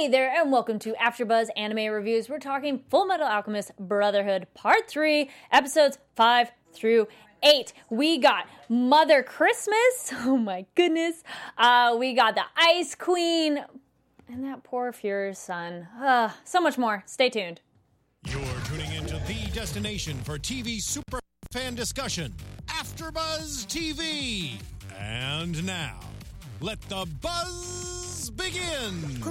Hey there, and welcome to AfterBuzz Anime Reviews. We're talking Full Metal Alchemist Brotherhood Part 3, episodes 5 through 8. We got Mother Christmas. Oh my goodness. Uh, we got the Ice Queen. And that poor Fuhrer's son. Uh, so much more. Stay tuned. You're tuning into the destination for TV super fan discussion, AfterBuzz TV. And now, let the buzz begin.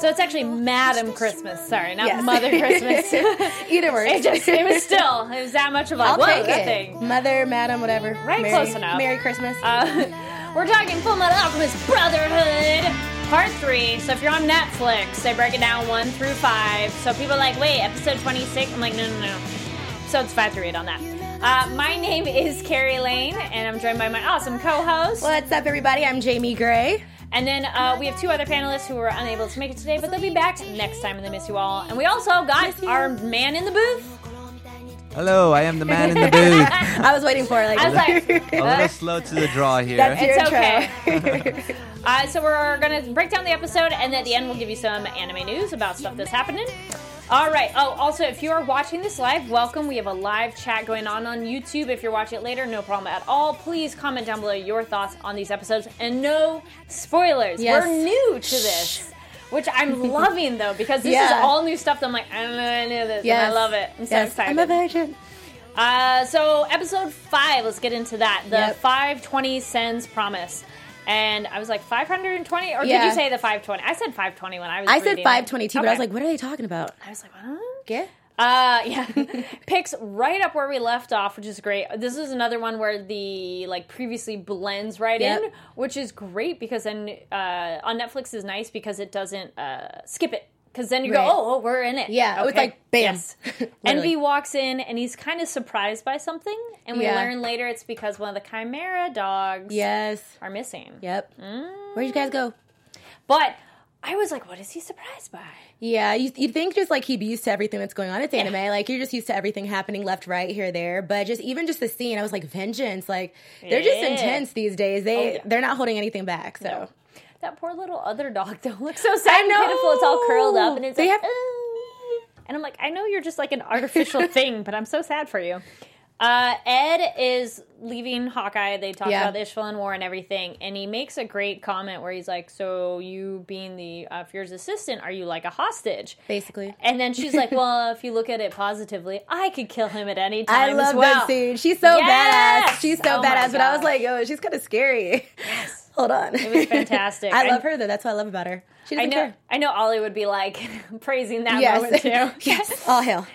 So it's actually Madam Christmas. Sorry, not Yes. Mother Christmas. Either works. it just, it was still, it was that much of a, I'll whoa, take that it. thing. Mother, madam, whatever. Right, Merry, close enough. Merry Christmas. Uh, we're talking Full Metal Alchemist Brotherhood Part 3. So if you're on Netflix, they break it down 1 through 5. So people are like, wait, episode 26? I'm like, no, no, no. Episodes 5 through 8 on that. Uh, my name is Carrie Lane, and I'm joined by my awesome co-host. What's up, everybody? I'm Jamie Gray. And then uh, we have two other panelists who were unable to make it today, but they'll be back next time, and they miss you all. And we also got our man in the booth. Hello, I am the man in the booth. I was waiting for it. Like, I was like, A little slow to the draw here. That's your It's intro. okay. Uh, so we're gonna break down the episode, and at the end we'll give you some anime news about stuff that's happening. All right. Oh, also, if you are watching this live, welcome. We have a live chat going on on YouTube. If you're watching it later, no problem at all. Please comment down below your thoughts on these episodes, and no spoilers. Yes. We're new to this. Which I'm loving though, because this is all new stuff that I'm like, I don't know any of this, Yes. and I love it. I'm so yes, excited. I'm a virgin. Uh, so episode five, let's get into that. The Yep. 520 sends promise. And I was like 520, or did you say the 520? I said 520 when I was. I said reading it. 522, but I was like, what are they talking about? I was like, what? Yeah. Uh, yeah, picks right up where we left off, which is great. This is another one where the like previously blends right Yep. in, which is great because then uh, on Netflix is nice because it doesn't uh, skip it. Because then you Right. go, oh, oh, we're in it. Yeah, it was like, bam. Yes. Envy walks in and he's kind of surprised by something, and we Yeah. learn later it's because one of the Chimera dogs Yes. are missing. Yep. Mm. Where'd you guys go? But I was like, what is he surprised by? Yeah, you, you'd think just like he'd be used to everything that's going on. It's anime. Like, you're just used to everything happening left, right, here, there. But just even just the scene, I was like, vengeance. Like, they're just intense these days. They, Oh, yeah. they're not holding anything back. So. No. That poor little other dog though looks so sad and know. pitiful. It's all curled up and it's They like, have- and I'm like, I know you're just like an artificial thing, but I'm so sad for you. Uh, Ed is leaving Hawkeye. They talk Yeah. about the Ishvalan War and everything, and he makes a great comment where he's like, "So you being the uh, Fuhrer's assistant, are you like a hostage?" Basically. And then she's like, "Well, if you look at it positively, I could kill him at any time." I love well. that scene. She's so Yes! badass. She's so Oh badass. But I was like, oh, she's kind of scary. Yes. Hold on. It was fantastic. I I- love her though. That's what I love about her. She I doesn't know. care. I know. Ollie would be like praising that moment Yes. too. yes. All hail.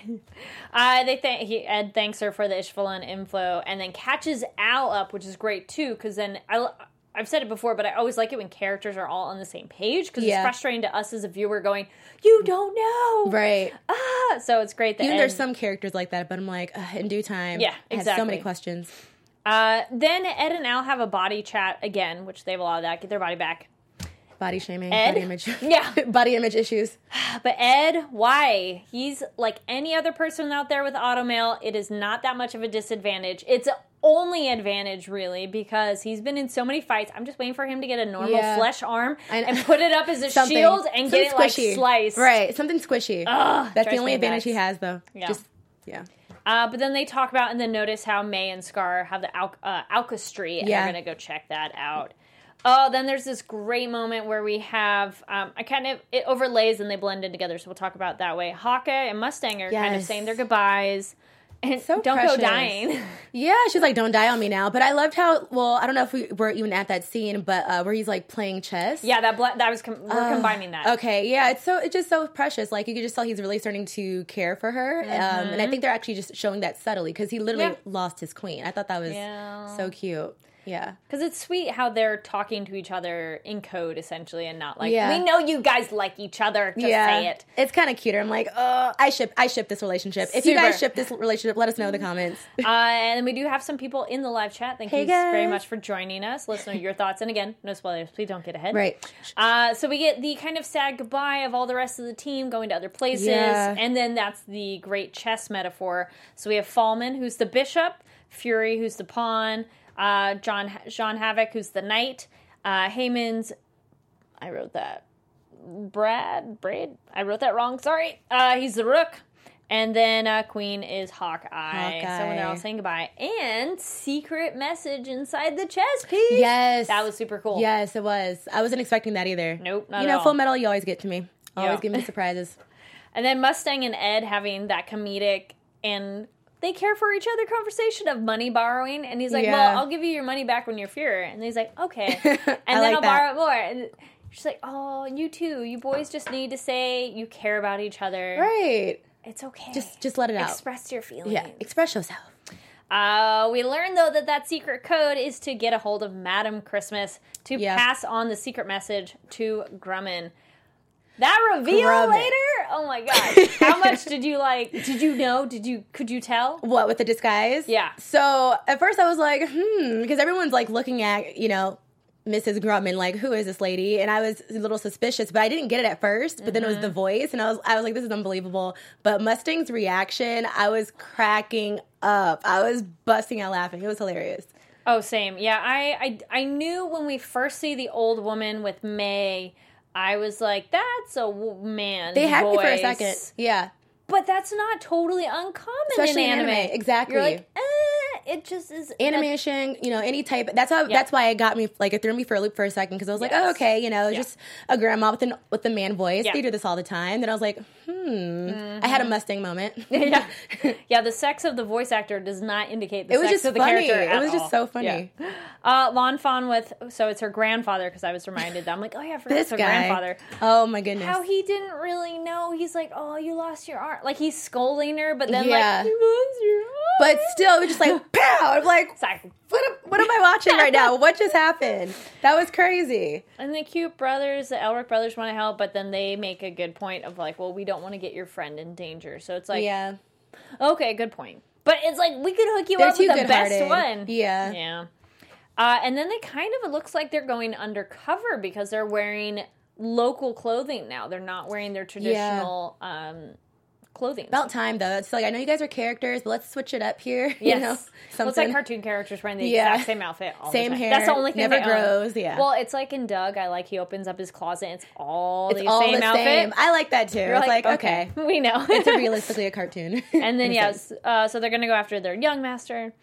Uh, they thank he Ed thanks her for the Ishvalan inflow, and then catches Al up, which is great too. Because then I, I've said it before, but I always like it when characters are all on the same page because Yeah. it's frustrating to us as a viewer going, "You don't know, Right. Ah, so it's great that Even Ed, there's some characters like that, but I'm like, in due time. Yeah, I have so many questions. Uh, then Ed and Al have a body chat again, which they have a lot of that. Get their body back. Body shaming, Ed? body image. Yeah. body image issues. But Ed, why? He's like any other person out there with automail. It is not that much of a disadvantage. It's only advantage really because he's been in so many fights. I'm just waiting for him to get a normal Yeah. flesh arm and put it up as a shield and Something get it like squishy. sliced. Right. Something squishy. Ugh, That's the only advantage nuts. he has, though. Yeah. Just yeah. Uh, but then they talk about and then notice how May and Scar have the al- uh, alchemy, and Yeah. they're gonna go check that out. Oh, then there's this great moment where we have um, I kind of it overlays and they blend in together, so we'll talk about that way. Hawkeye and Mustang are kind of saying their goodbyes, and So don't precious. go dying. Yeah, she's like, "Don't die on me now." But I loved how. Well, I don't know if we were even at that scene, but uh, where he's like playing chess. yeah, that ble- that was com- we're combining that. Okay, yeah, it's so it's just so precious. Like you could just tell he's really starting to care for her, um, and I think they're actually just showing that subtly because he literally Mm-hmm. Yeah. lost his queen. I thought that was Yeah. so cute. Yeah, Because it's sweet how they're talking to each other in code essentially, and not like Yeah. we know you guys like each other. Just yeah, say it. It's kind of cuter. I'm like, oh, I ship, I ship this relationship. If you guys ship this relationship, let us know in the comments. Uh, and we do have some people in the live chat. Thank Hey, you very much for joining us. Let us know your thoughts. And again, no spoilers. Please don't get ahead. right. Uh, so we get the kind of sad goodbye of all the rest of the team going to other places. Yeah. And then that's the great chess metaphor. So we have Falman, who's the bishop, Fuery, who's the pawn, uh, John John Havoc, who's the knight, uh, Heyman's. I wrote that. Brad Braid. I wrote that wrong. Sorry. Uh, he's the Rook. And then uh, Queen is Hawkeye. So when they're all saying goodbye, and secret message inside the chess piece. Yes. that was super cool. Yes, it was. I wasn't expecting that either. Nope, you know, all. Full Metal, you always get to me. Always Yeah. give me surprises. And then Mustang and Ed having that comedic and they care for each other conversation of money borrowing. And he's like, Yeah. Well, I'll give you your money back when you're Fuhrer. And he's like, Okay. And then like I'll that. borrow more. And she's like, Oh, you too. You boys just need to say you care about each other. Right. It's okay. Just just let it out. express your feelings. yeah. Express yourself. Uh, we learned though that that secret code is to get a hold of Madam Christmas to Yeah. pass on the secret message to Grumman. That reveal Grumman. later, oh my god! How much did you like? Did you know? Did you? Could you tell? What with the disguise? Yeah. So at first I was like, hmm, because everyone's like looking at you know Mrs. Grumman, like who is this lady? And I was a little suspicious, but I didn't get it at first. But then it was the Mm-hmm. voice, and I was I was like, this is unbelievable. But Mustang's reaction, I was cracking up. I was busting out laughing. It was hilarious. Oh, same. Yeah, I, I I knew when we first see the old woman with May, I was like, that's a w- man. They had me for a second. Yeah. but that's not totally uncommon Especially in in anime. anime. Exactly. You're like, eh, it just is animation, you know, any type. That's how. Yeah. That's why it got me. Like it threw me for a loop for a second because I was like, Yes. oh, okay, you know, Yeah. just a grandma with an with a man voice. Yeah. They do this all the time. Then I was like, hmm. I had a Mustang moment. yeah, yeah. The sex of the voice actor does not indicate the It was sex just of the funny. character. It was just all. so funny. Yeah. Uh, Lan Fan with so it's her grandfather because I was reminded. That I'm like, oh yeah, I forgot This her guy. grandfather. Oh my goodness. How he didn't really know. He's like, oh, you lost your arm. Like he's scolding her, but then Yeah. like, you lost your arm. but still, it was just like pow. I'm like, like, what? Am, what am I watching right now? What just happened? That was crazy. and the cute brothers, the Elric brothers, want to help, but then they make a good point of like, well, we don't want to get your friend in danger. So it's like, yeah, okay, good point. But it's like we could hook you they're up with the best one. Yeah. Yeah. Uh, and then they kind of, it looks like they're going undercover because they're wearing local clothing now. They're not wearing their traditional um, clothing. About time though. It's like I know you guys are characters, but let's switch it up here. Yes. You know, Well, it's like cartoon characters wearing the Yeah. exact same outfit. All Same the time. hair, That's the only thing never they own. grows, yeah. Well, it's like in Doug. I like he opens up his closet. and It's all It's the all same the outfit. same. I like that too. You're it's like, okay. we know. it's a realistically a cartoon. and then yes, uh, so they're gonna go after their young master.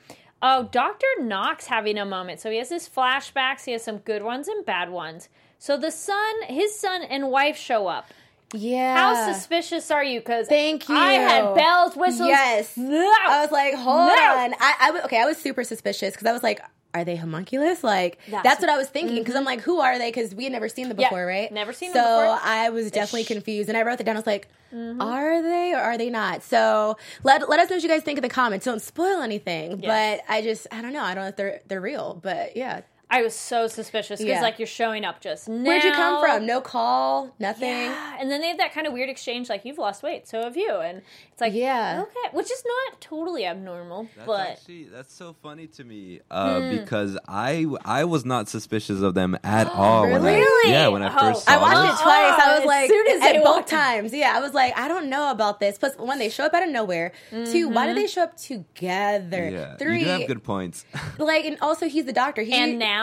Oh, Doctor Knox having a moment. So he has his flashbacks. He has some good ones and bad ones. So the son, his son and wife show up. Yeah. How suspicious are you? Because Thank you. I had bells, whistles. Yes. No. I was like, hold No. on. I, I w- okay, I was super suspicious because I was like, are they homunculus? Like That's- that's, what I was thinking because I'm like, who are they? Because we had never seen them Yeah, before, right? never seen so them before. Mm-hmm. I was definitely confused, and I wrote it down. I was like, are they or are they not? So let let us know what you guys think in the comments. Don't spoil anything, Yes. but I just I don't know. I don't know if they're they're real, but yeah. I was so suspicious because Yeah. like you're showing up just now. Where'd you come from? No call, nothing. Yeah, and then they have that kind of weird exchange, like you've lost weight, so have you, and it's like Yeah. okay, which is not totally abnormal, That's but actually that's so funny to me uh, because I I was not suspicious of them at all. When I, Really? yeah, when I Oh. first saw I watched them. it twice. I was like, soon as at both times. Yeah, I was like, I don't know about this. Plus, one, they show up out of nowhere. Two, why Mm-hmm. do they show up together? Yeah, Three, you do have good points. like, and also he's the doctor. He, and now,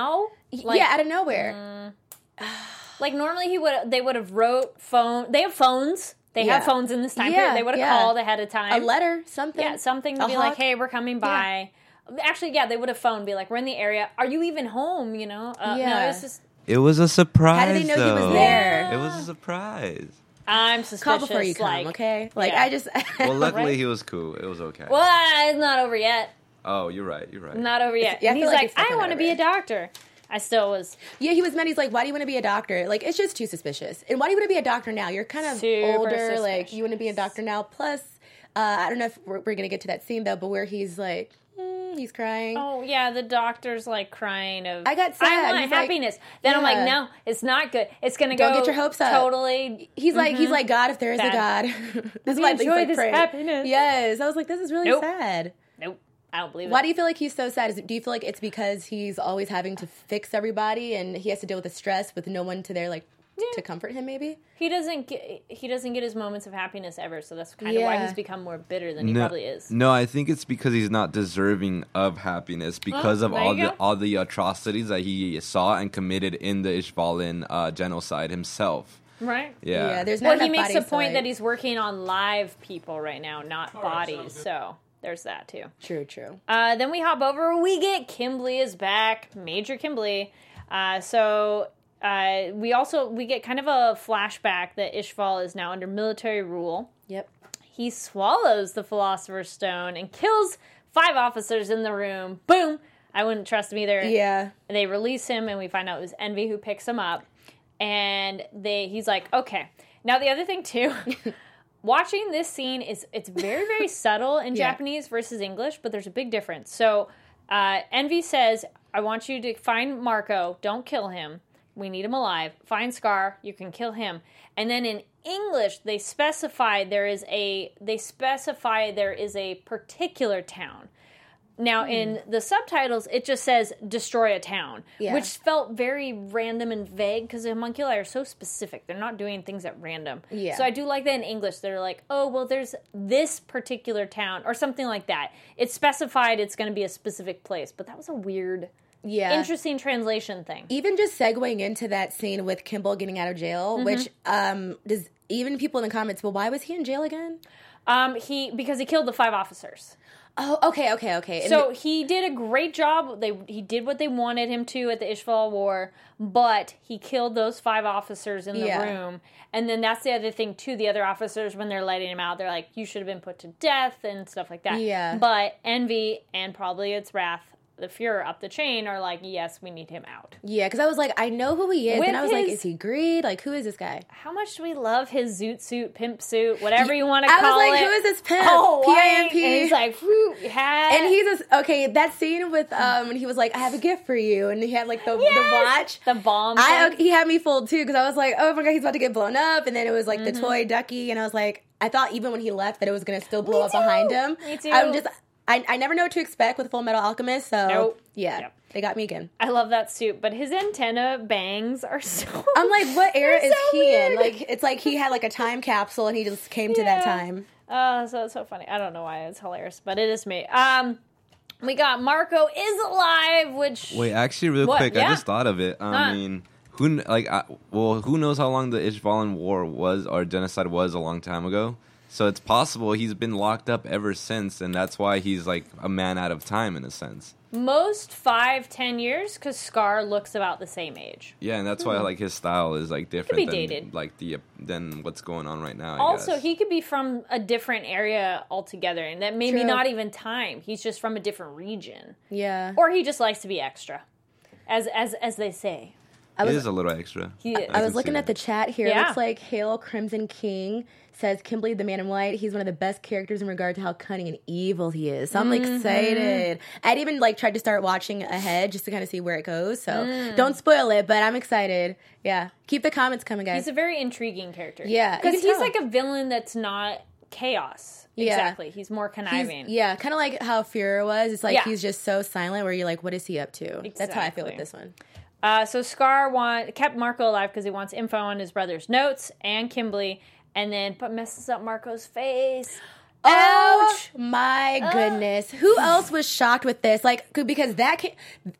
like, yeah, out of nowhere. like normally he would they would have wrote phone. They have phones. They have phones in this time Yeah, period. They would have yeah. called ahead of time. A letter, something. yeah, something to A be like, hey, we're coming by. Actually, yeah, they would have phoned, be like, we're in the area. Are you even home? You know, uh, no, Yeah. it was just. It was a surprise. How did they know he was though. there? It was a surprise. I'm suspicious. Call suspicious. before you come, like, okay? Like, yeah. I just. Well, luckily Right? he was cool. It was okay. Well, it's not over yet. Oh, you're right. You're right. Not over yet. yeah, I and feel he's like like, it's definitely I want to not be a over. doctor. I still was. yeah, he was mad. He's like, why do you want to be a doctor? Like, it's just too suspicious. And why do you want to be a doctor now? You're kind of Super older. Like, suspicious. you want to be a doctor now. Plus, uh, I don't know if we're, we're going to get to that scene, though, but where he's like, mm, he's crying. Oh yeah, the doctor's like crying of. I got sad. I want He's like- happiness. then I'm like, no, it's not good. It's gonna Don't go. get your hopes up. Totally. He's like, he's like, God, if there is Sad. a God, this is me why he's enjoy like this praying. happiness. Yes, I was like, this is really Nope. sad. Nope. I don't believe it. Why it. do you feel like he's so sad? Is do you feel like it's because he's always having to fix everybody and he has to deal with the stress with no one to there like to comfort him? Maybe. he doesn't get he doesn't get his moments of happiness ever. So that's kind of why he's become more bitter than he no, probably is. no, I think it's because he's not deserving of happiness because of all the go. all the atrocities that he saw and committed in the Ishvalan uh, genocide himself. Right. Yeah. Yeah, there's not Well, he makes the bodies to, point like- that he's working on live people right now, not bodies. So there's that too. True, true. Uh, then we hop over. We get Kimblee is back, Major Kimblee. Uh, so uh, we also we get kind of a flashback that Ishval is now under military rule. Yep. He swallows the Philosopher's Stone and kills five officers in the room. Boom! I wouldn't trust him either. Yeah. They release him, and we find out it was Envy who picks him up. And they, he's like, okay. Now the other thing too, watching this scene is it's very very subtle in Yeah. Japanese versus English, but there's a big difference. So uh, Envy says, "I want you to find Marcoh. Don't kill him. We need him alive. Find Scar. You can kill him." And then in English, they specify there is a they specify there is a particular town. Now, Hmm. in the subtitles, it just says destroy a town, Yeah. which felt very random and vague because the homunculi are so specific. They're not doing things at random. Yeah. So I do like that in English. They're like, oh, well, there's this particular town or something like that. It's specified it's going to be a specific place, but that was a weird, Yeah. interesting translation thing. even just segueing into that scene with Kimball getting out of jail, Mm-hmm. which um does even people in the comments, well, why was he in jail again? Um, he because he killed the five officers. Oh, okay, okay, okay. And So he did a great job. They he did what they wanted him to at the Ishval War, but he killed those five officers in the Yeah. room. And then that's the other thing too. The other officers, when they're letting him out, they're like, "You should have been put to death" and stuff like that. Yeah. But envy and probably its wrath, the Fuhrer up the chain, are like, "Yes, we need him out." yeah, because I was like, I know who he is, With and I was like, is he greed? Like, who is this guy? How much do we love his zoot suit, pimp suit, whatever you want to I was call like, it? who is this pimp? Oh. P.I.M.P.. And he's like, hat. And he's a, okay. That scene with um when he was like, "I have a gift for you," and he had like the, the watch. the bomb. I thing. he had me fooled too because I was like, "Oh my god, he's about to get blown up," and then it was like Mm-hmm. the toy ducky, and I was like, I thought even when he left that it was gonna still blow up behind him. Me too. I'm just, I, I never know what to expect with Full Metal Alchemist, so Nope. yeah, Yep. they got me again. I love that suit, but his antenna bangs are so. I'm like, what era is so he in? Like, it's like he had like a time capsule and he just came to that time. Oh, so it's so funny. I don't know why it's hilarious, but it is me. Um, we got Marcoh is alive, which Wait, actually, real What? quick, Yeah. I just thought of it. I Huh. mean, who like, I, well, who knows how long the Ishvalan War was or genocide was a long time ago? So it's possible he's been locked up ever since, and that's why he's like a man out of time in a sense. most five, ten years, because Scar looks about the same age. Yeah, and that's why hmm. like his style is like different Could be than dated. like the than what's going on right now. I Also, guess. he could be from a different area altogether, and that maybe True. not even time. He's just from a different region, Yeah. or he just likes to be extra, as as as they say. I was, is a little extra. He is. I was looking at the chat here. Yeah. It looks like Halo Crimson King says Kimblee the Man in White. He's one of the best characters in regard to how cunning and evil he is. So I'm Mm-hmm. excited. I'd even like tried to start watching ahead just to kind of see where it goes. So Mm. don't spoil it, but I'm excited. Yeah, keep the comments coming, guys. He's a very intriguing character. Yeah, because he's tell. like a villain that's not chaos. Yeah. Exactly. He's more He's- conniving. yeah, kind of like how Fuhrer was. It's like Yeah. he's just so silent, where you're like, what is he up to? That's how I feel with this one. Uh, so Scar want, kept Marcoh alive because he wants info on his brother's notes and Kimblee, and then but messes up Marcoh's face. Ouch! Oh my goodness! Who else was shocked with this? Like, because that ca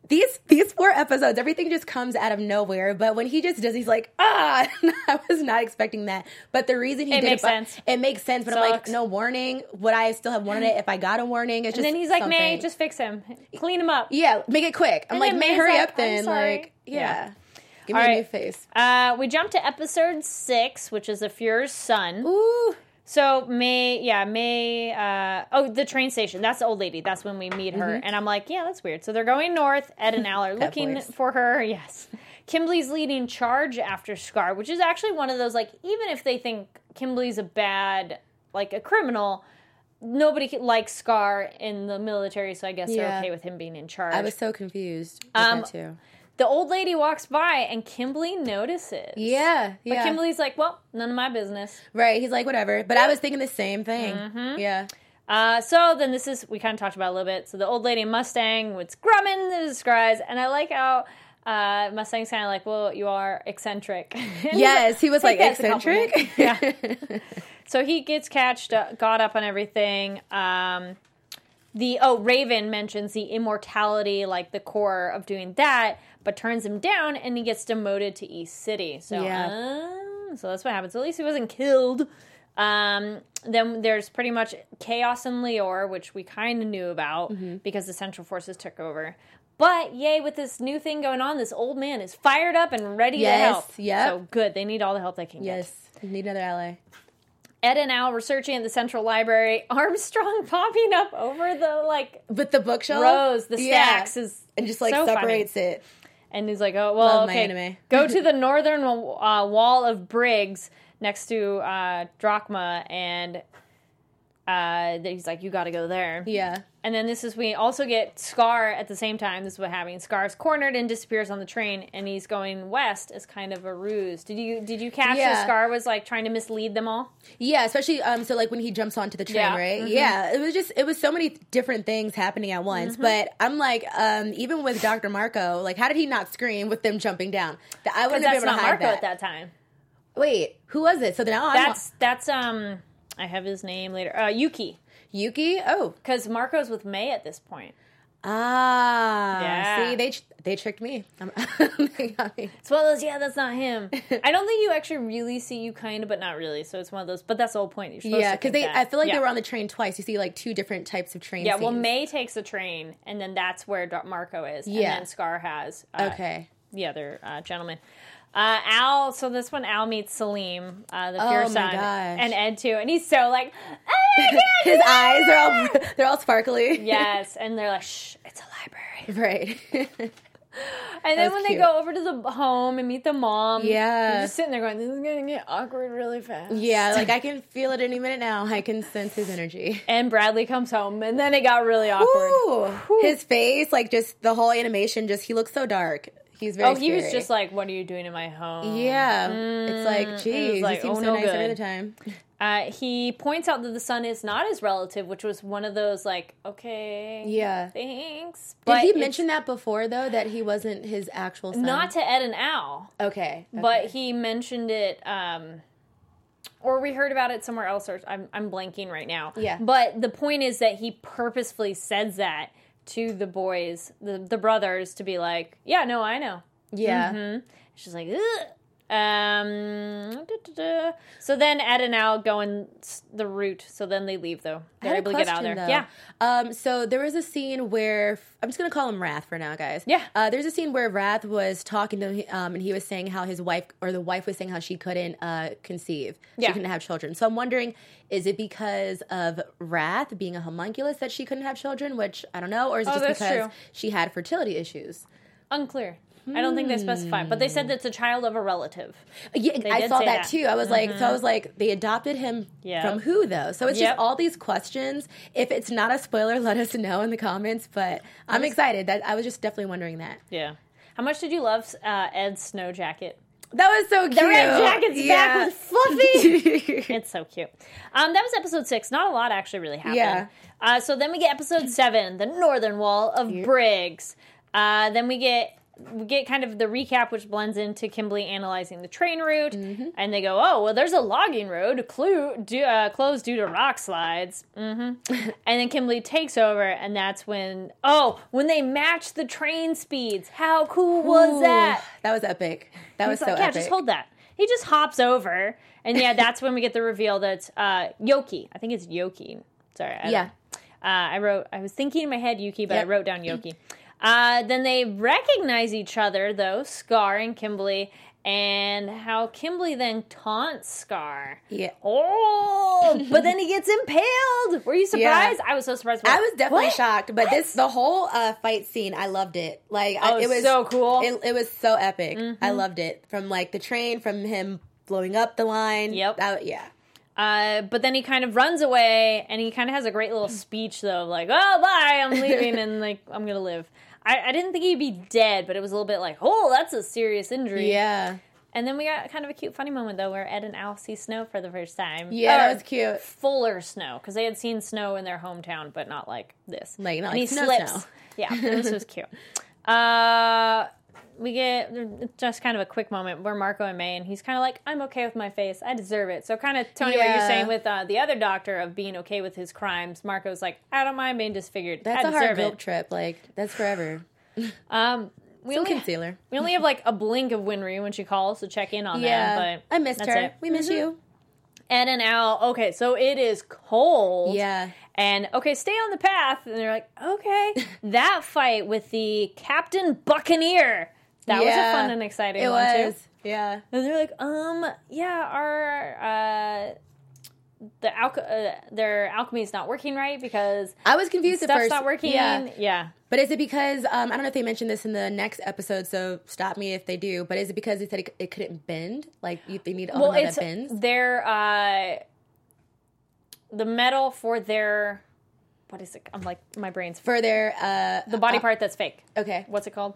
these these four episodes, everything just comes out of nowhere. But when he just does, he's like, ah! I was not expecting that. But the reason he It did makes it, sense. It makes sense. But I'm like, no warning. Would I still have wanted it if I got a warning? It's And then he's like, something. May, just fix him, clean him up. yeah, make it quick. I'm And like, May, hurry like, up then. Like, yeah. Yeah. Give me All a right. new face. Uh, we jump to episode six, which is the Fuhrer's son. Ooh. So May, yeah, May. Uh, oh, the train station. That's the old lady. That's when we meet her, and I'm like, yeah, that's weird. So they're going north. Ed and Al are Mm-hmm. Looking voice. for her. Yes, Kimblee's leading charge after Scar, which is actually one of those like, even if they think Kimblee's a bad, like a criminal. Nobody likes Scar in the military, so I guess they're okay with him being in charge. I was so confused Um, too. The old lady walks by, and Kimblee notices. Yeah, but. Kimblee's like, "Well, none of my business." Right. He's like, whatever. But I was thinking the same thing. Mm-hmm. Yeah. Uh, so then this is we kind of talked about a little bit. So the old lady Mustang with Grumman in disguise, and I like how uh, Mustang's kind of like, well, you are eccentric. Yes, he was like that as a compliment. eccentric. yeah. So he gets catched, uh, got up on everything. Um, the oh Raven mentions the immortality, like the core of doing that, but turns him down, and he gets demoted to East City. So Yeah. uh, So that's what happens. At least he wasn't killed. Um, then there's pretty much chaos in Liore, which we kind of knew about Mm-hmm. because the Central Forces took over. But yay, with this new thing going on, this old man is fired up and ready Yes, to help. Yeah, So good. They need all the help they can get. Yes, need another ally. Ed and Al researching in the Central Library. Armstrong popping up over the like With the bookshelf, rows, the Yeah. stacks is and just like so funny. separates it. And he's like, "Oh well, Love my okay. anime. Go to the northern uh, wall of Briggs next to uh, Drachma, and uh, he's like, you got to go there." Yeah, And then this is we also get Scar at the same time. This is what happening. Scar's cornered and disappears on the train, and he's going west as kind of a ruse. Did you did you catch Yeah. that Scar was like trying to mislead them all? yeah. Especially um, so like when he jumps onto the train, Yeah. right? Mhm. Yeah, it was just it was so many different things happening at once. Mm-hmm. But I'm like, um, even with Doctor Marcoh, like, how did he not scream with them jumping down? I wouldn't have been able to hide Marcoh that. at that time. Wait, who was it? So now I'm That's that's um. I have his name later. Uh, Yuki, Yuki. Oh, because Marcoh's with May at this point. ah, Yeah. See, they they tricked me. I'm- they got me. It's one of those. Yeah, that's not him. I don't think you actually really see you kind of, but not really. So it's one of those. But that's the whole point. You're supposed Yeah, because they. that. I feel like yeah. they were on the train twice. You see like two different types of trains. Yeah, well. May takes a train, and then that's where Marcoh is. Yeah. and then Scar has uh, Okay. the other uh, gentleman. Uh, Al, so this one, Al meets Selim, uh, the Oh pure son, gosh. and Ed too, and he's so like, oh His eyes are all they're all sparkly. yes, and they're like, shh, it's a library. Right. And then when cute. they go over to the home and meet the mom, Yeah. just sitting there going, this is gonna get awkward really fast. yeah, like I can feel it any minute now. I can sense his energy. And Bradley comes home, and then it got really awkward. Ooh, his face, like just the whole animation, just he looks so dark. He's very. Oh, he was just like, "What are you doing in my home?" Yeah, it's like, geez, like, he seems oh, so no nice every good. other time. Uh, he points out that the son is not his relative, which was one of those like, okay, Yeah. thanks. Did he mention that before though? That he wasn't his actual son. not to Ed and Al, okay, but he mentioned it. Um, or we heard about it somewhere else, or I'm, I'm blanking right now. Yeah. But the point is that he purposefully says that to the boys, the, the brothers, to be like, yeah, no, I know. yeah. Mm-hmm. She's like, Ugh. Um. So then Ed and Al go in the route. So then they leave though. They're able to get out question, there. though. Yeah. Um. So there was a scene where I'm just gonna call him Wrath for now, guys. Yeah. Uh, there's a scene where Wrath was talking to him, um, and he was saying how his wife or the wife was saying how she couldn't uh conceive. She Yeah. couldn't have children. So I'm wondering, is it because of Wrath being a homunculus that she couldn't have children? Which I don't know, or is it Oh, just because true. she had fertility issues? Unclear. I don't think they specified, but they said that's a child of a relative. Yeah, I saw that, that. Mm-hmm. too. I was like, so I was like, they adopted him Yeah. from who though? So it's Yep. just all these questions. If it's not a spoiler, let us know in the comments. But I'm excited. That I was just definitely wondering that. Yeah. How much did you love uh, Ed's snow jacket? That was so cute. The red jacket's back with Fluffy. it's so cute. Um, that was episode six. Not a lot actually really happened. Yeah. Uh, so then we get episode seven, the northern wall of Briggs. Uh, then we get we get kind of the recap, which blends into Kimblee analyzing the train route, Mm-hmm. and they go, "Oh, well, there's a logging road clue, do, uh, closed due to rock slides." hmm and then Kimblee takes over, and that's when oh, when they match the train speeds. How cool was that? That was epic. That was so like, yeah, epic. just hold that. He just hops over, and yeah, that's when we get the reveal that uh, Yoki. I think it's Yoki. Sorry. I Yeah. Uh, I wrote. I was thinking in my head Yuki, but I wrote down Yoki. Uh, then they recognize each other though, Scar and Kimblee, and how Kimblee then taunts Scar. Yeah. Oh, but then he gets impaled. Were you surprised? Yeah. I was so surprised. I was definitely What? shocked, but What? this the whole uh, fight scene, I loved it. Like, I, Oh, it was so cool. Mm-hmm. It, it was so epic. I loved it from like the train, from him blowing up the line. Yep. Yeah. Uh, but then he kind of runs away, and he kind of has a great little speech though, like "Oh, bye, I'm leaving, and like I'm gonna live." I, I didn't think he'd be dead, but it was a little bit like, "Oh, that's a serious injury." Yeah. And then we got kind of a cute, funny moment though, where Ed and Al see snow for the first time. Yeah, that was cute. Fuller snow because they had seen snow in their hometown, but not like this. Like, not and like he snow slips. snow. Yeah, this was cute. Uh, we get just kind of a quick moment where Marcoh and May, and he's kind of like, "I'm okay with my face. I deserve it." So kind of Tony, what you're saying with uh, the other doctor of being okay with his crimes. Marcoh's like, "I don't mind being disfigured. That's I a hard guilt trip. Like, that's forever. Um, we Still only concealer. we only have like a blink of Winry when she calls to check in on Yeah, them. But I missed her. it. We miss you. Ed and Al. Okay, so it is cold. Yeah. And okay, stay on the path. And they're like, okay. that fight with the Captain Buccaneer. That was a fun and exciting It one was. too. Yeah. And they're like, um, yeah, our uh, the alch- uh, their alchemy is not working right because I was confused at first. not working. Yeah. yeah. But is it because um, I don't know if they mentioned this in the next episode, so stop me if they do. But is it because they said it, it couldn't bend? Like you, they need Well, automail it's that bends. their uh, the metal for their what is it? I'm like my brain's for their uh, the body uh, part that's fake. Okay, What's it called?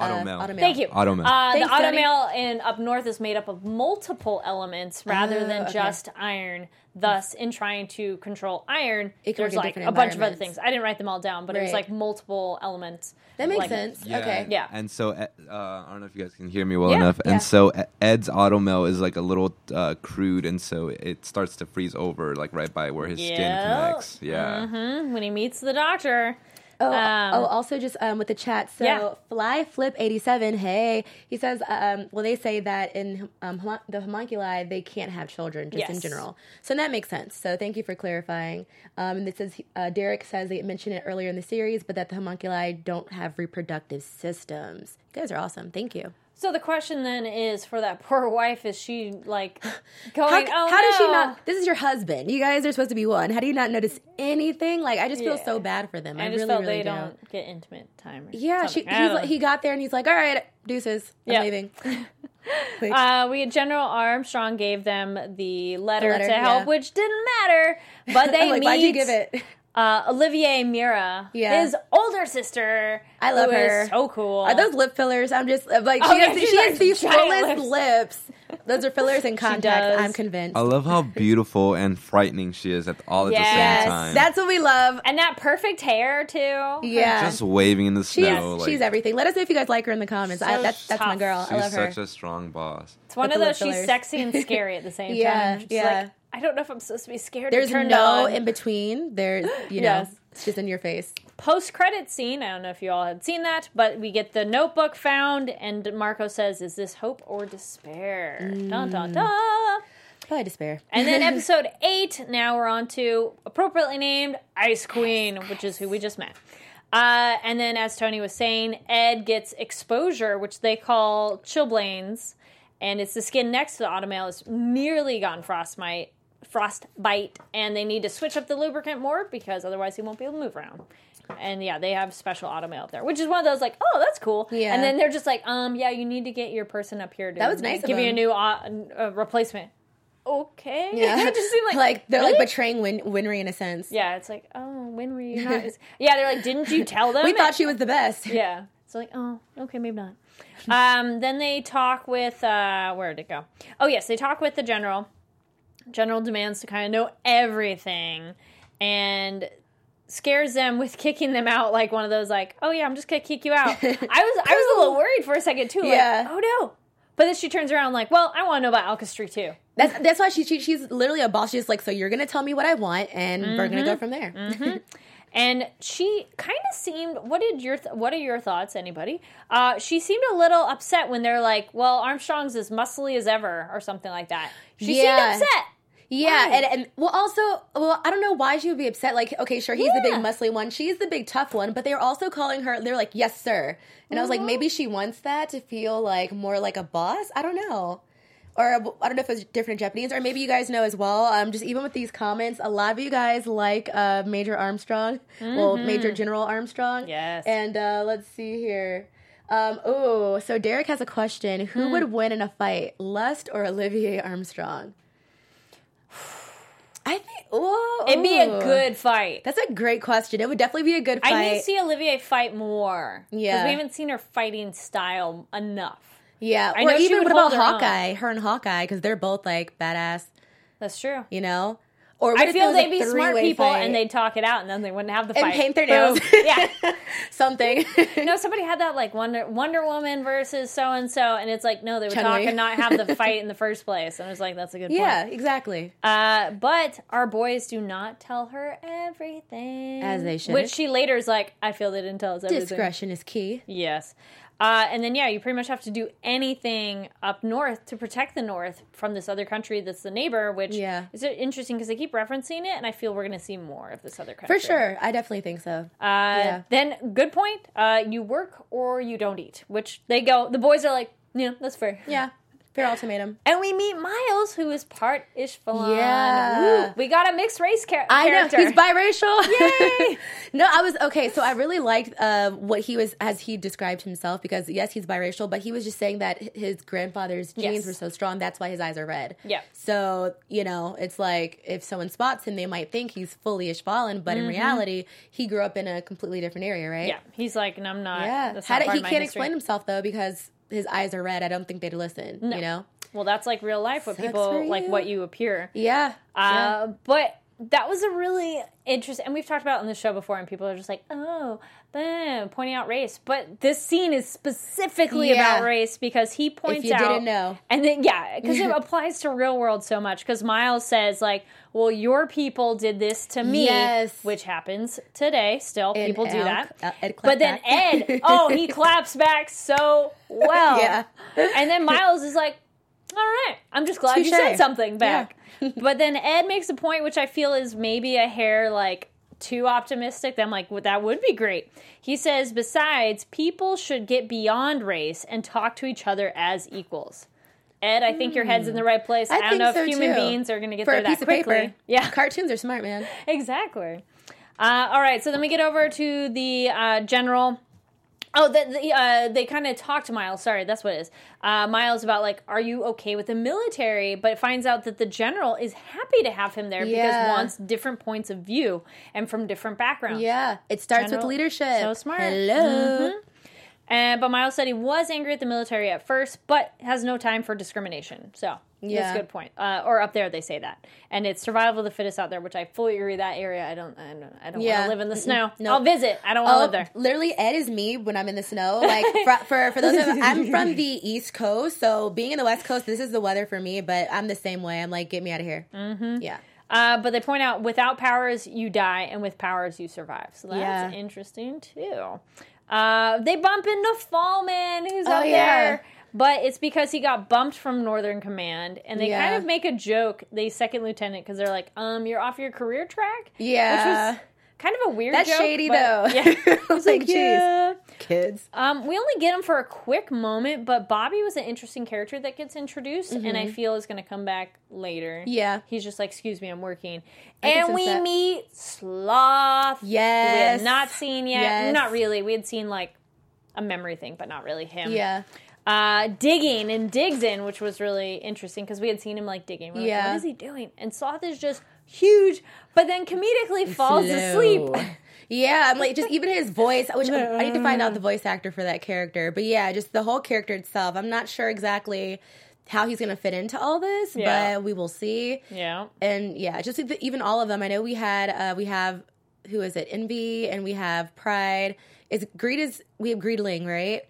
Auto Uh, mail. automail. Thank you. Automail. Uh, Thanks, the Daddy. automail in up north is made up of multiple elements rather Oh, than okay. just iron. Thus, in trying to control iron, It there's like a bunch of other things. I didn't write them all down, but it was like multiple elements. that makes Like- sense. Yeah, Okay, Yeah. And so, uh, uh, I don't know if you guys can hear me well Yeah, enough. yeah. And so, E- Ed's automail is like a little uh, crude, and so it starts to freeze over, like right by where his skin connects. Yeah. Mhm, When he meets the doctor. Oh, Um, oh, also just um, with the chat. So Yeah. Fly Flip eighty seven. Hey, he says. Um, well, they say that in um, the homunculi they can't have children just in general. So that makes sense. So thank you for clarifying. Um, and this is uh, Derek says they mentioned it earlier in the series, but that the homunculi don't have reproductive systems. You guys are awesome. Thank you. So the question then is for that poor wife: Is she like going? How, oh how does she not? This is your husband. You guys are supposed to be one. How do you not notice anything? Like I just feel Yeah. so bad for them. I, I just really, felt really they do. don't get intimate time. Or Yeah, she, he's like, he got there and he's like, "All right, deuces, I'm Yeah. leaving." Uh, we General Armstrong gave them the letter, letter, to help, yeah. which didn't matter. But they like, meet why'd you give it? Uh, Olivier Mira, Yeah. his older sister. I love who is her. so cool. Are those lip fillers? I'm just like, Oh, she, yeah, has, she's she like has these fullest lips. Those are fillers and contacts. does. I'm convinced. I love how beautiful and frightening she is at all at Yes. the same time. that's what we love. and that perfect hair too? Yeah, just waving in the she's snow. like, she's everything. Let us know if you guys like her in the comments. I, that's that's my tough. girl. I She's love her. such a strong boss. It's one of those. She's sexy and scary at the same Yeah, time. Just yeah. Like, I don't know if I'm supposed to be scared. There's or no on. in between. There's you know, Yes. it's just in your face. post credit scene. I don't know if you all had seen that, but we get the notebook found, and Marcoh says, "Is this hope or despair?" Dun dun dun. Probably despair. And then episode eight. Now we're on to appropriately named Ice Queen, which is who we just met. Uh, and then, as Tony was saying, Ed gets exposure, which they call chilblains, and it's the skin next to the automail has nearly gotten frostbite, frostbite, and they need to switch up the lubricant more because otherwise he won't be able to move around. And yeah, they have special automail up there, which is one of those like, oh, that's cool. Yeah. And then they're just like, um, yeah, you need to get your person up here to That was nice give you a new uh, uh, replacement. Okay. Yeah, it just seemed like like they're really? like betraying Win- Winry in a sense. Yeah, it's like, oh, Winry, not. yeah, they're like, didn't you tell them? we thought she was the best. Yeah. It's like, oh, okay, maybe not. Um, then they talk with uh, where did it go? Oh yes, they talk with the general. General demands to kind of know everything, and scares them with kicking them out like one of those like, oh yeah, I'm just gonna kick you out. I was I was a little worried for a second too. Like, Yeah. Oh no. But then she turns around like, well, I want to know about Alkahestry too. That's that's why she, she she's literally a boss. She's like, so you're gonna tell me what I want, and we're gonna Mm-hmm. go from there. And she kind of seemed. What did your th- What are your thoughts? Anybody? Uh, she seemed a little upset when they're like, "Well, Armstrong's as muscly as ever," or something like that. She Yeah. seemed upset. Yeah, and, and well, also, well, I don't know why she would be upset. Like, okay, sure, he's the big muscly one, she's the big tough one, but they were also calling her. They're like, "Yes, sir," and I was Mm-hmm. like, maybe she wants that to feel like more like a boss. I don't know. Or I don't know if it's different in Japanese, or maybe you guys know as well. Um, just even with these comments, a lot of you guys like uh, Major Armstrong, well, Major General Armstrong. Mm-hmm. Yes. And uh, let's see here. Um, oh, so Derek has a question: Who Hmm. would win in a fight, Lust or Olivier Armstrong? I think. Whoa, It'd be a good fight. That's a great question. It would definitely be a good fight. I need to see Olivier fight more. because Yeah. we haven't seen her fighting style enough. Yeah, I or even what about own. Hawkeye? Her and Hawkeye, because they're both like badass. That's true. You know. Or I feel they'd be smart people fight? and they'd talk it out, and then they wouldn't have the and fight. paint their nails. yeah. something. You know, somebody had that like Wonder Wonder Woman versus so and so, and it's like no, they would Chun-Li. talk and not have the fight in the first place. And I was like, that's a good point. yeah, exactly. Uh, but our boys do not tell her everything, As they should. Which she later is like, I feel they didn't tell us everything. Discretion is key. Yes. Uh, and then, yeah, you pretty much have to do anything up north to protect the north from this other country that's the neighbor, which Yeah. is interesting because they keep referencing it, and I feel we're going to see more of this other country. For sure. I definitely think so. Uh, Yeah. Then, good point. Uh, you work or you don't eat, which they go, the boys are like, yeah, that's fair. yeah. Fair ultimatum. And we meet Miles, who is part Ishvalan. Yeah. Woo. We got a mixed race char- I know character. he's biracial. Yay! no, I was okay. So I really liked uh, what he was as he described himself because yes, he's biracial, but he was just saying that his grandfather's genes Yes. were so strong. That's why his eyes are red. Yeah. So you know, it's like if someone spots him, they might think he's fully Ishvalan, but in reality, he grew up in a completely different area, right? Mm-hmm. Yeah, he's like, and I'm not. Yeah. How not did, he can't history. explain himself though because his eyes are red. I don't think they'd listen. You know. Well, that's like real life. What Sucks people like, you. what you appear. Yeah. Uh, But that was a really interesting, and we've talked about it on the show before, and people are just like, oh, pointing out race. But this scene is specifically Yeah. about race because he points you out. didn't know. And then, yeah, because it applies to real world so much. Because Miles says, like, well, your people did this to me, Yes. which happens today. Still, And people do Al- that. Al- uh, Ed clapped but then back. Ed, oh, he claps back so well. Yeah. And then Miles is like, all right, I'm just glad you said something back. but then Ed makes a point, which I feel is maybe a hair like too optimistic. I'm like, well, that would be great. He says, besides, people should get beyond race and talk to each other as equals. Ed, I think your head's in the right place. I, don't think know if human too. beings are going to get For there a piece that of quickly. paper. Yeah, Cartoons are smart, man. exactly. Uh, all right, so then we get over to the uh, general. Oh, the, the, uh, they kind of talk to Miles. Sorry, that's what it is. Uh, Miles about like, are you okay with the military? But finds out that the general is happy to have him there because wants different points of view and from different backgrounds. Yeah. It starts General- with leadership. so smart. Hello. And but Miles said he was angry at the military at first, but has no time for discrimination. So that's Yeah. a good point. Uh, or up there they say that, and it's survival of the fittest out there, which I fully agree. That area, I don't, I don't, I don't Yeah. want to live in the snow. I'll visit. I don't want to Oh, live there. literally, Ed is me when I'm in the snow. Like for for, for those of I'm from the East Coast, so being in the West Coast, this is the weather for me. But I'm the same way. I'm like, get me out of here. Mm-hmm. Yeah. Uh, but they point out without powers you die, and with powers you survive. So that's Yeah. interesting too. Uh, they bump into Falman, who's Oh, up yeah. there. But it's because he got bumped from Northern Command, and they Yeah. kind of make a joke. They second lieutenant because they're like, "Um, you're off your career track." Yeah. which was kind of a weird. That's joke, shady, though. Yeah, I was like, yeah. Kids. Um, we only get him for a quick moment, but Bobby was an interesting character that gets introduced, and I feel is going to come back later. Mm-hmm. Yeah. he's just like, "Excuse me, I'm working," can and we that. meet Sloth. we Yes. had not seen yet. Yes. Not really. We had seen like a memory thing, but not really him. Yeah. Uh, digging and digs in, which was really interesting because we had seen him like digging. We're like, Yeah. what is he doing? And Sloth is just huge, but then comedically falls asleep. Yeah, I'm like just even his voice, which I need to find out the voice actor for that character. But yeah, just the whole character itself. I'm not sure exactly how he's going to fit into all this, Yeah. but we will see. Yeah. And yeah, just the, even all of them. I know we had uh, we have who is it? Envy, and we have Pride. Is Greed is we have Greedling, right?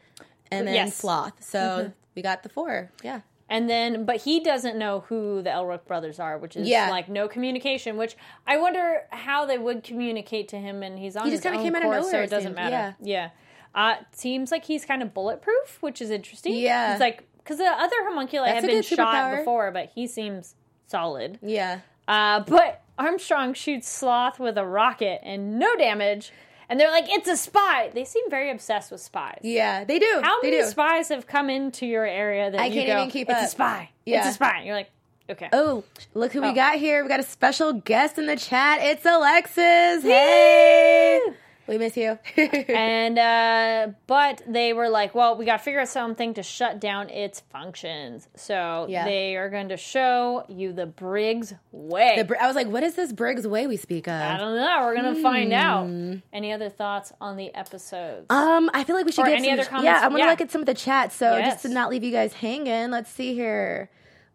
And then Yes. Sloth. So we got the four. Yeah. And then, but he doesn't know who the Elric brothers are, which is Yeah. like no communication. Which I wonder how they would communicate to him, and he's on He his just kinda own came out of course, so nowhere, it doesn't matter. Yeah, Uh, seems like he's kind of bulletproof, which is interesting. Yeah. he's like because the other homunculi That's have been shot superpower. before, but he seems solid. Yeah. Uh, but Armstrong shoots Sloth with a rocket and no damage. And they're like, it's a spy. They seem very obsessed with spies. Yeah, they do. How they many do. spies have come into your area that I you can't go, even keep it's a up." spy. It's a spy. You're like, okay. Oh, look who Oh. we got here. We got a special guest in the chat. It's Alexis. Hey. We miss you. and uh but they were like well we got to figure out something to shut down its functions so Yeah. they are going to show you the briggs way The Br- I was like, what is this Briggs way we speak of? i don't know we're going to find out Hmm. any other thoughts on the episodes Um, I feel like we should Or get any some, other comments? Yeah, I'm gonna Yeah. look at some of the chat. So just to not leave you guys hanging, let's see here.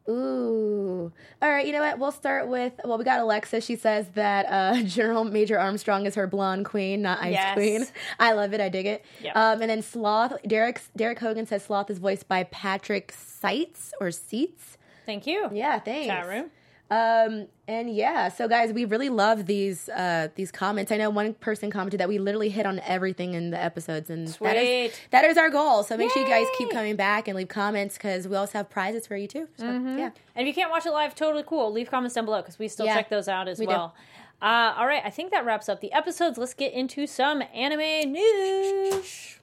Ooh. All right, you know what? We'll start with well, we got Alexa. She says that uh, General Major Armstrong is her blonde queen, not Ice Yes. Queen. I love it. I dig it. Yep. Um, and then Sloth, Derek Derek Hogan says Sloth is voiced by Patrick Seitz or Seats. thank you Yeah, thanks. chat room Um, and yeah, so guys, we really love these uh, these comments. I know one person commented that we literally hit on everything in the episodes, and that is Sweet. that is our goal. So make sure you guys keep coming back and leave comments because we also have prizes for you too. So yeah, And if you can't watch it live, totally cool. Leave comments down below because we still Yeah, check those out as we do. well. Uh, all right, I think that wraps up the episodes. Let's get into some anime news.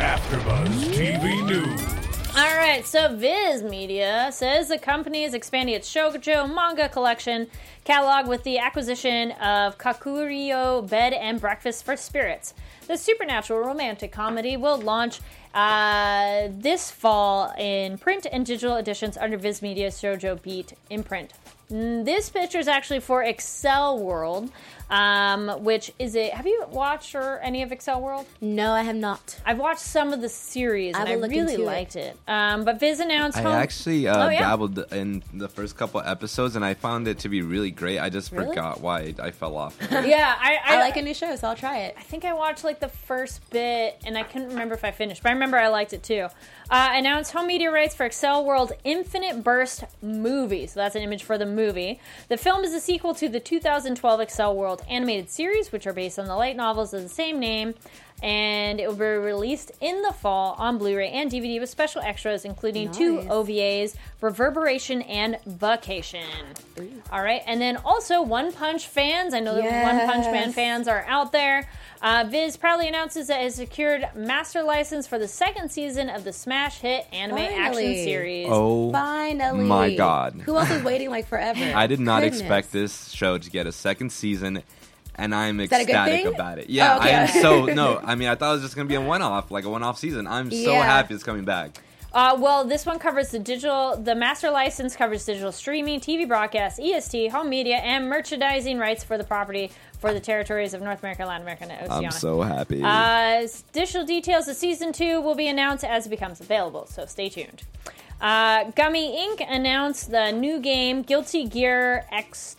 AfterBuzz TV News. All right, so Viz Media says the company is expanding its shoujo manga collection catalog with the acquisition of Kakuriyo Bed and Breakfast for Spirits. The supernatural romantic comedy will launch uh, this fall in print and digital editions under Viz Media's Shoujo Beat imprint. Mm, This picture is actually for Accel World, um, which is it. Have you watched or any of Accel World? no, I have not. I've watched some of the series and I I, will look really into it. liked it. Um, but Viz announced I home- actually uh, Oh, yeah? dabbled in the first couple episodes, and I found it to be really great. I just Really? forgot why I fell off. Yeah, I, I, I like a new show, so I'll try it. I think I watched like the first bit, and I couldn't remember if I finished, but I remember I liked it too. Uh, announced home media rights for Accel World Infinite Burst movie. So that's an image for the movie. The film is a sequel to the 2012 Accel World animated series, which are based on the light novels of the same name. And it will be released in the fall on Blu ray and DVD with special extras, including two OVAs, Reverberation and Vacation. All right. And then also One Punch fans. I know that One Punch Man fans are out there. Uh, Viz proudly announces that it has secured master license for the second season of the smash hit anime action series. Oh Finally, my God. who else is waiting like forever? I did not Goodness. expect this show to get a second season, and I'm ecstatic about it. Yeah, Oh, okay. I am so no. I mean, I thought it was just gonna be a one-off, like a one-off season. I'm so Yeah. happy it's coming back. Uh, well, this one covers the digital. The master license covers digital streaming, TV broadcast, EST, home media, and merchandising rights for the property for the territories of North America, Latin America, and Oceania. I'm so happy. Uh, additional details of season two will be announced as it becomes available, so stay tuned. Uh, Gumi Inc. announced the new game Guilty Gear X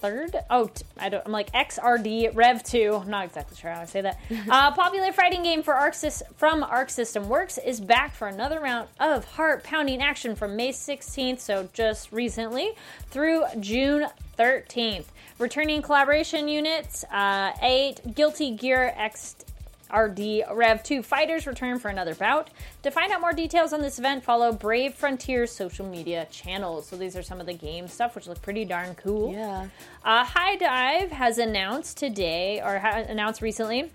third. Oh, t- I don't. I'm like XRD Rev Two. I'm not exactly sure how I say that. uh, popular fighting game for Arc from Arc System Works is back for another round of heart pounding action from May 16th, so just recently, through June 13th. Returning collaboration units, uh, eight Guilty Gear X. RD Rev 2 fighters return for another bout. To find out more details on this event, follow Brave Frontier's social media channels. So these are some of the game stuff, which look pretty darn cool. Yeah. Uh, HIDIVE has announced today, or ha- announced recently,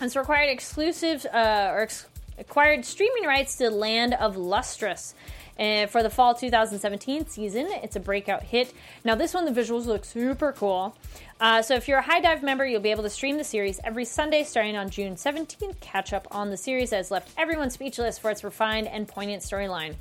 it's required exclusive uh, or ex- acquired streaming rights to Land of Lustrous. Uh, for the fall 2017 season, it's a breakout hit. Now, this one, the visuals look super cool. Uh, so, if you're a HIDIVE member, you'll be able to stream the series every Sunday starting on June 17th. Catch up on the series that has left everyone speechless for its refined and poignant storyline.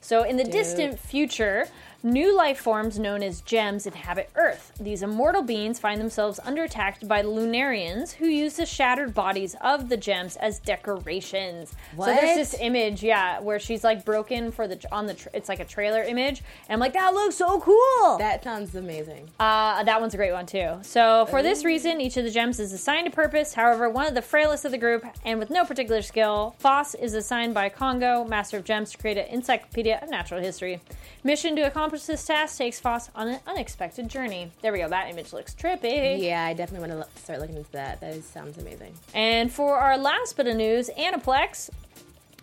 So, in the distant future, new life forms known as gems inhabit Earth. These immortal beings find themselves under attack by the Lunarians, who use the shattered bodies of the gems as decorations. So there's this image, yeah, where she's like broken for the on the. Tra- it's like a trailer image, and I'm like, that looks so cool. That sounds amazing. Uh, that one's a great one too. So for this reason, each of the gems is assigned a purpose. However, one of the frailest of the group, and with no particular skill, Phos is assigned by Kongo, Master of Gems, to create an encyclopedia of natural history. Mission to accomplish this task takes Phos on an unexpected journey. There we go. That image looks trippy. Yeah, I definitely want to start looking into that. That is, sounds amazing. And for our last bit of news, Aniplex.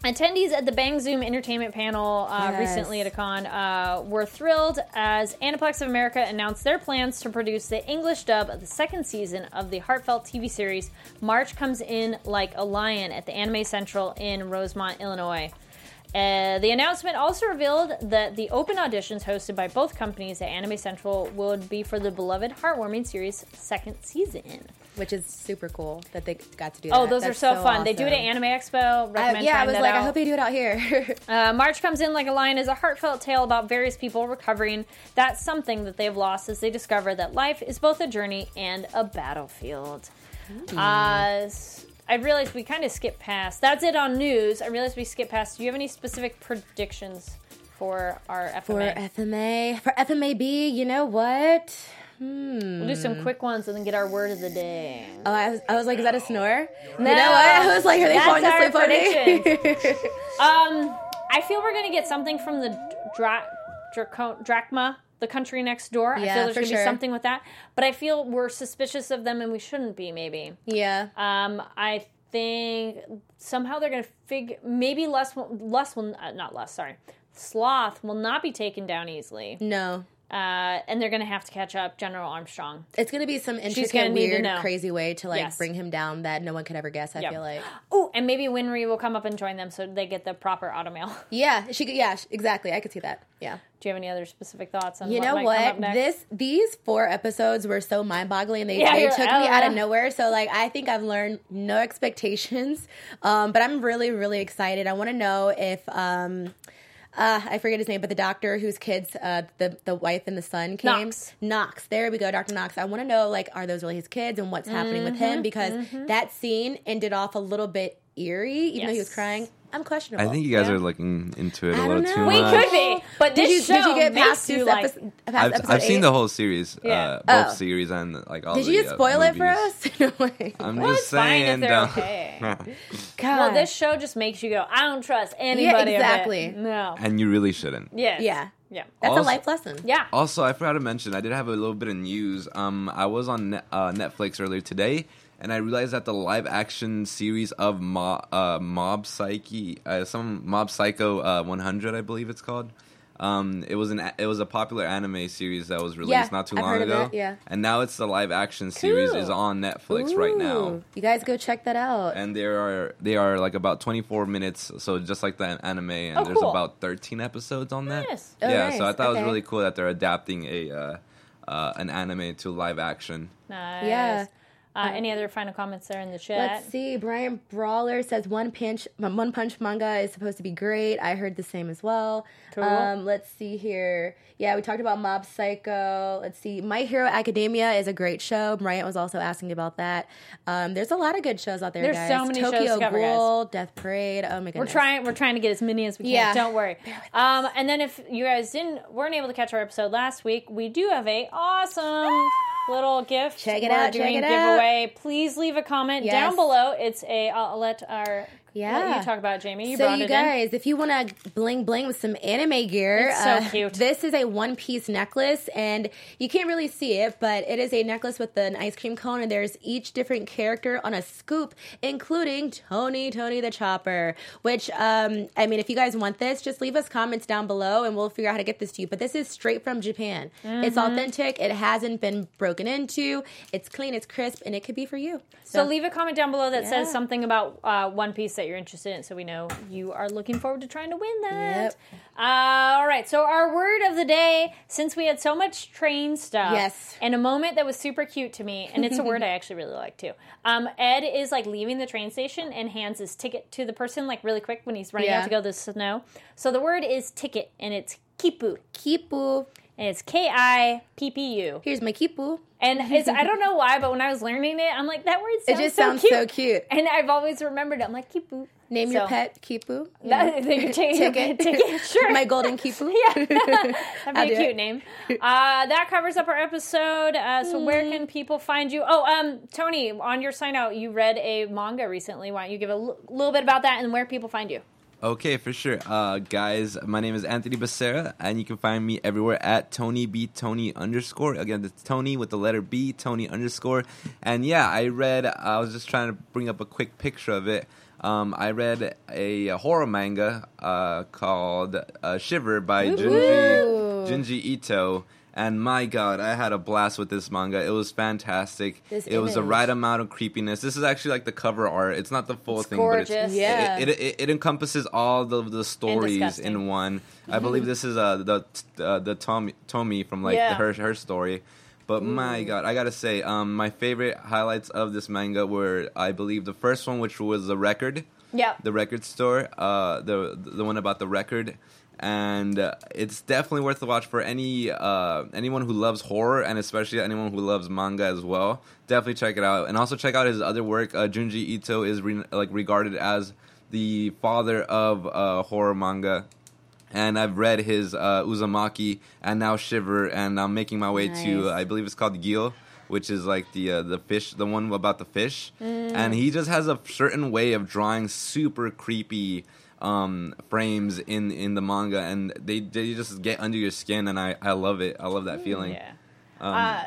Attendees at the Bang Zoom Entertainment panel uh, Yes. recently at a con uh, were thrilled as Aniplex of America announced their plans to produce the English dub of the second season of the heartfelt TV series March Comes In Like a Lion at the Anime Central in Rosemont, Illinois. Uh, the announcement also revealed that the open auditions hosted by both companies at Anime Central would be for the beloved heartwarming series' second season. Which is super cool that they got to do That. Oh, that. those are That's so, fun. They do it at. Anime Expo. I- Recommend yeah, I was like, out. I hope they do it out here. Uh, March comes in like a lion is a heartfelt tale about various people recovering that something that they've lost as they discover that life is both a journey and a battlefield. Uh, s- I realized we kind of skipped past. That's it on news. I realized we skipped past. Do you have any specific predictions for our FMA? for FMA, for FMAB, you know what? Hmm. we'll do some quick ones and then get our word of the day. Oh, I was, I was like, is that a snore? No. You know what? I was like, are they That's falling asleep on me? Um, I feel we're gonna get something from the dra- Draco- drachma, the country next door. Yeah, I feel there's going to sure. be something with that. But I feel we're suspicious of them and we shouldn't be, maybe. Yeah. Um, I think somehow they're going to figure maybe less less will uh, not less sorry sloth will not be taken down easily No. Uh, and they're going to have to catch up general armstrong It's gonna be some gonna intricate, weird, crazy way to like Yes. bring him down that no one could ever guess. I Yep. feel like. oh and maybe winry will come up and join them so they get the proper automail Yeah, she. could- Yeah, exactly. I could see that. Yeah. do you have any other specific thoughts on You what know might come up what? This these four episodes were so mind boggling. They, Yeah, they took oh, me out of nowhere. So like I think I've learned no expectations. Um, but I'm really really excited. I want to know if um, uh, I forget his name, but the doctor whose kids, uh, the the wife and the son came. Knox. Knox. There we go, Doctor Knox. I want to know like are those really his kids and what's happening with Mm-hmm, him because that scene ended off a little bit eerie, even though he was crying. I'm questionable. I think you guys Yeah. are looking into it a I little don't too know. we much. could be but Did you, show did you get makes past you this like episode? Past I've, episode I've seen the whole series, Yeah. uh, both Oh. series and like all. Did the, you just uh, spoil it for us? no way. I'm Well, just it's fine if saying. they're okay. Well this show just makes you go i don't trust anybody of it." exactly. no and you really shouldn't. yes Yeah. yeah That's Also- a life lesson. yeah Also, I forgot to mention, I did have a little bit of news. Um, I was on Net, uh, Netflix earlier today, and I realized that the live action series of Mo- uh, Mob Psyche, uh, some Mob Psycho uh, 100, I believe it's called. Um, it was an a- it was a popular anime series that was released Yeah, not too I've long heard of ago. that, yeah. and now it's the live action series Cool. is on Netflix right now. You guys go check that out. and there are they are like about 24 minutes so just like the anime and Oh, there's cool. about 13 episodes on that Nice. Oh, yeah nice. so i thought it was really cool that they're adapting a uh, uh, an anime to live action nice Yeah. Uh, any other final comments there in the chat Let's see. Brian Brawler says one punch one punch manga is supposed to be great. I heard the same as well. Cool. Um, let's see here. Yeah, we talked about Mob Psycho. Let's see. My Hero Academia is a great show. Bryant was also asking about that. Um, there's a lot of good shows out there. There's guys. so many shows Tokyo to cover. Ghoul, Death Parade. Oh my goodness. We're trying. We're trying to get as many as we can. Yeah. Don't worry. Um, and then if you guys didn't weren't able to catch our episode last week, we do have a awesome little gift. Check it We're out, check doing it out. giveaway. Please leave a comment Yes. down below. It's a. I'll let our. Yeah. You talk about it, Jamie. You so brought you it in. guys, if you want to bling bling with some anime gear, uh, It's so cute. This is a one piece necklace, and you can't really see it, but it is a necklace with an ice cream cone, and there's each different character on a scoop, including Tony, Tony the Chopper. Which, um, I mean, if you guys want this, just leave us comments down below, and we'll figure out how to get this to you. But this is straight from Japan. It's Mm-hmm. authentic. It hasn't been broken into. It's clean. It's crisp, and it could be for you. So leave a comment down below that says something about uh, One Piece that you're interested in, so we know you are looking forward to trying to win that. Yep. Uh, all right. So our word of the day, since we had so much train stuff, Yes. and a moment that was super cute to me, and it's a word I actually really like too. Um, Ed is like leaving the train station and hands his ticket to the person like really quick when he's running Yeah. out to go to the snow. So the word is ticket, and it's kippu, Kippu. And it's K I P P U. Here's my kippu. And it's I don't know why, but when I was learning it, I'm like that word sounds just so sounds cute. so cute. And I've always remembered it. I'm like kippu. Name your pet Kippu. That, that you're taking ticket. ticket. Sure. My golden Kippu. yeah, that'd be a cute it. name. Uh, that covers up our episode. Uh, so where can people find you? Oh, um, Tony, on your sign out, you read a manga recently. Why don't you give a l- little bit about that and where people find you? Okay, for sure. Uh, guys, my name is Anthony Becerra, and you can find me everywhere at Tony B Tony underscore. Again, it's Tony with the letter B, Tony underscore. And yeah, I read. I was just trying to bring up a quick picture of it. Um, I read a, horror manga uh, called uh, Shiver by Woo. Junji Junji Ito. And my God, I had a blast with this manga. It was fantastic. This it was the right amount of creepiness. This is actually like the cover art. It's not the full It's thing, but gorgeous. it's Yeah. it, it, it encompasses all the, the stories in one. I believe this is uh, the uh, the Tommy Tommy from like Yeah. her her story. But my God, I gotta say, um, my favorite highlights of this manga were, I believe, the first one, which was the record, Yeah. the record store, uh, the the one about the record, and uh, it's definitely worth the watch for any uh, anyone who loves horror and especially anyone who loves manga as well. Definitely check it out, and also check out his other work. Uh, Junji Ito is re- like regarded as the father of uh, horror manga. And I've read his uh, Uzumaki and now Shiver, and I'm making my way to I believe it's called Gil, which is like the uh, the fish, the one about the fish. And he just has a certain way of drawing super creepy um, frames in in the manga, and they they just get under your skin, and I I love it. I love that feeling. Yeah. Um, Uh,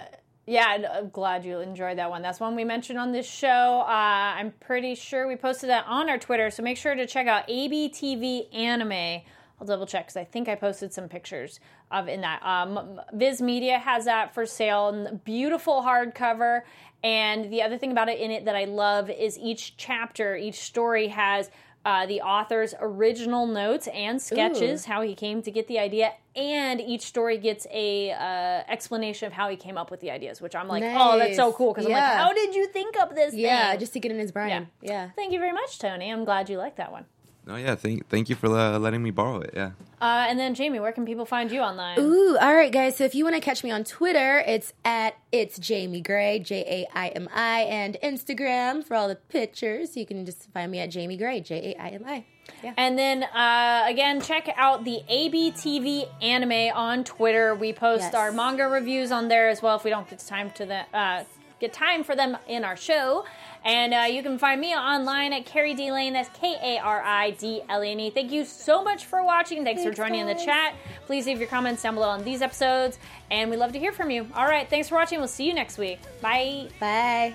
yeah, I'm glad you enjoyed that one. That's one we mentioned on this show. Uh, I'm pretty sure we posted that on our Twitter, so make sure to check out ABTV Anime. I'll double check because I think I posted some pictures of in that. Um, Viz Media has that for sale, and beautiful hardcover. And the other thing about it in it that I love is each chapter, each story has uh, the author's original notes and sketches, how he came to get the idea, and each story gets a uh, explanation of how he came up with the ideas, which I'm like, oh, that's so cool because I'm like, how did you think of this? Yeah, thing? just to get in his brain. Yeah. Thank you very much, Tony. I'm glad you like that one. Oh yeah, thank thank you for uh, letting me borrow it. Yeah. Uh, and then Jamie, where can people find you online? Ooh, all right, guys. So if you want to catch me on Twitter, it's at it's Jaimi Gray, J A I M I, and Instagram for all the pictures. You can just find me at Jaimi Gray, J A I M I. Yeah. And then uh, again, check out the ABTV anime on Twitter. We post Yes. our manga reviews on there as well if we don't get time to the uh, get time for them in our show. And uh, you can find me online at Kari D Lane. That's K A R I D L A N E. Thank you so much for watching. Thanks, for Thanks, joining in the chat. Please leave your comments down below on these episodes, and we love to hear from you. All right, thanks for watching. We'll see you next week. Bye. Bye.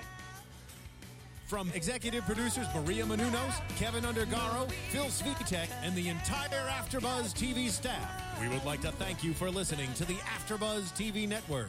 From executive producers Maria Menounos, Kevin Undergaro, Phil Svitek, and the entire AfterBuzz TV staff, we would like to thank you for listening to the AfterBuzz TV network.